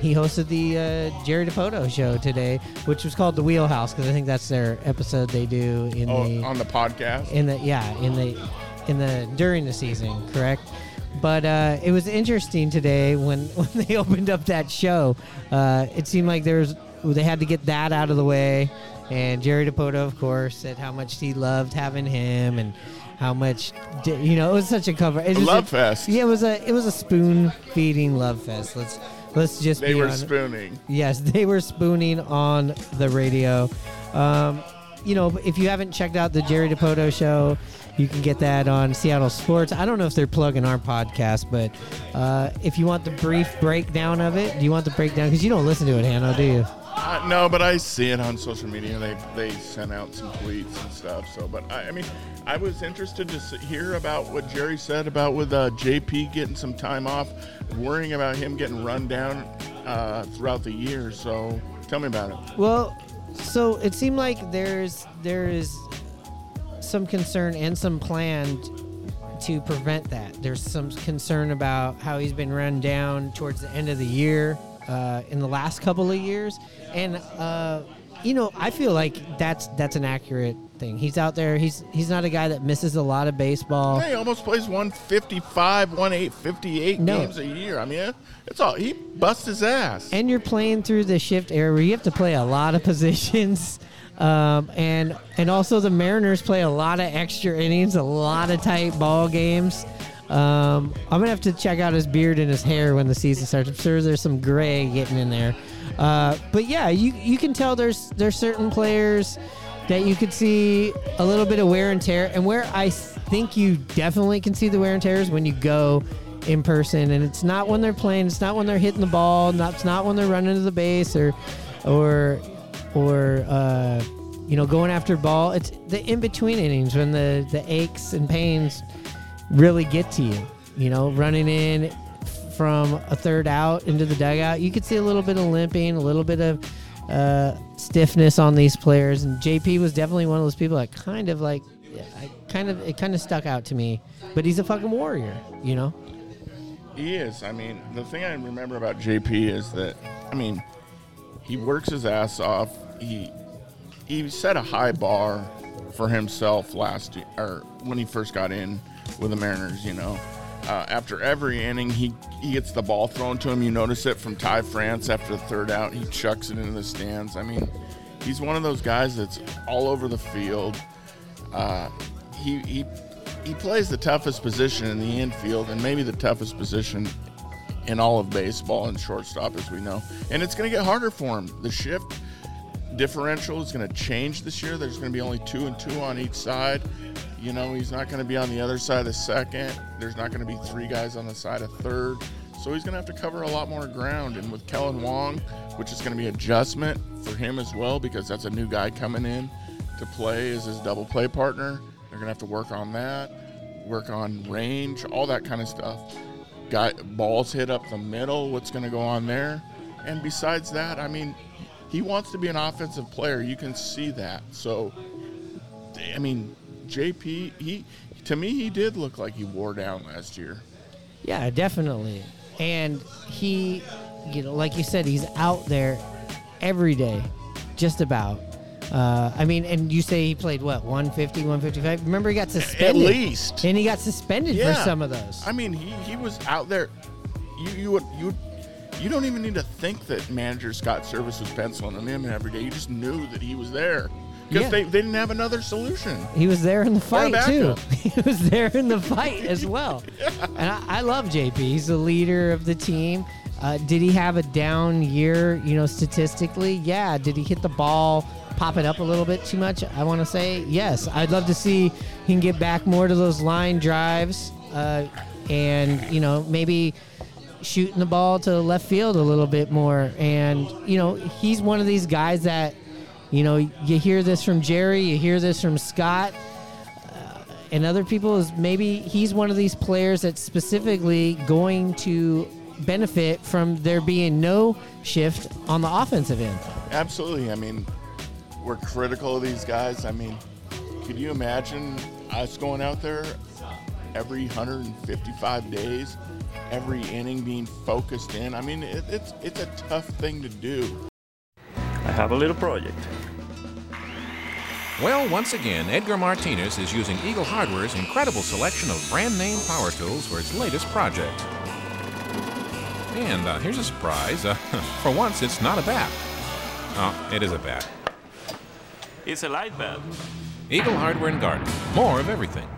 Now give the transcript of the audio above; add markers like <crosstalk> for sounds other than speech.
he hosted the uh, Jerry Dipoto show today, which was called the Wheelhouse because I think that's their episode they do in Oh, the on the podcast. in the yeah in the in the during the season, correct? But uh, it was interesting today when <laughs> when they opened up that show. Uh, it seemed like there was they had to get that out of the way, and Jerry Dipoto, of course, said how much he loved having him and how much you know it was such a cover. It was love fest. Yeah, it was a it was a spoon feeding love fest. Let's let's just They were hon- spooning. Yes, <laughs> they were spooning on the radio. Um, you know, if you haven't checked out the Jerry Dipoto show, you can get that on Seattle Sports. I don't know if they're plugging our podcast, but uh, if you want the brief breakdown of it, do you want the breakdown? Because you don't listen to it, Hanno, do you? No, but I see it on social media. They they sent out some tweets and stuff. So, but I, I mean, I was interested to hear about what Jerry said about with uh, JP getting some time off, worrying about him getting run down uh, throughout the year. So, tell me about it. Well, so it seemed like there's there is some concern and some plan to prevent that. There's some concern about how he's been run down towards the end of the year uh, in the last couple of years, and uh, you know I feel like that's that's an accurate thing. He's out there. He's he's not a guy that misses a lot of baseball. He almost plays 155, 158 No. games a year. I mean, it's all he busts his ass. and you're playing through the shift era where you have to play a lot of <laughs> positions. Um, and and also the Mariners play a lot of extra innings, a lot of tight ball games. Um, I'm gonna have to check out his beard and his hair when the season starts. I'm sure there's some gray getting in there. Uh, but yeah, you you can tell there's there's certain players that you could see a little bit of wear and tear, and where I think you definitely can see the wear and tear is when you go in person, and it's not when they're playing, it's not when they're hitting the ball, not it's not when they're running to the base or or or uh, you know going after ball. It's the in between innings when the the aches and pains really get to you. You know, running in from a third out into the dugout, you could see a little bit of limping, a little bit of uh, stiffness on these players. And JP was definitely one of those people that kind of like, I kind of it kind of stuck out to me. But he's a fucking warrior, you know. He is. I mean, the thing I remember about JP is that, I mean, he works his ass off. He he set a high bar for himself last year, or when he first got in with the Mariners. You know, uh, after every inning, he he gets the ball thrown to him. You notice it from Ty France after the third out. He chucks it into the stands. I mean, he's one of those guys that's all over the field. Uh, he he he plays the toughest position in the infield and maybe the toughest position in all of baseball and shortstop as we know. And it's going to get harder for him. The shift differential is going to change this year. There's going to be only two and two on each side. You know, he's not going to be on the other side of second. There's not going to be three guys on the side of third. So he's going to have to cover a lot more ground. And with Kolten Wong, which is going to be adjustment for him as well because that's a new guy coming in to play as his double play partner. They're going to have to work on that, work on range, all that kind of stuff. Got balls hit up the middle, what's going to go on there? And besides that, I mean, he wants to be an offensive player. You can see that. So, I mean, JP, he to me he did look like he wore down last year. Yeah, definitely. And he, you know, like you said, he's out there every day, just about. Uh, I mean, and you say he played what 150, 155. Remember, he got suspended. At least. and he got suspended Yeah. for some of those. I mean, he, he was out there. You you would you you don't even need to think that manager Scott Servais was penciling him in every day. You just knew that he was there because Yeah. they, they didn't have another solution. He was there in the fight too. <laughs> He was there in the fight as well. <laughs> yeah. And I, I love JP. He's the leader of the team. Uh, did he have a down year? You know, statistically, yeah. Did he hit the ball, pop it up a little bit too much? I want to say yes. I'd love to see he can get back more to those line drives, uh, and you know maybe shooting the ball to left field a little bit more. And you know, he's one of these guys that, you know, you hear this from Jerry, you hear this from Scott, uh, and other people is maybe he's one of these players that's specifically going to benefit from there being no shift on the offensive end. Absolutely. I mean, we're critical of these guys. I mean, could you imagine us going out there every 155 days every inning being focused in. I mean, it, it's it's a tough thing to do. Have a little project. Well, once again, Edgar Martinez is using Eagle Hardware's incredible selection of brand name power tools for its latest project. And uh, here's a surprise. Uh, <laughs> for once, it's not a bat. Oh, it is a bat. It's a light bat. Eagle Hardware and Garden. More of everything.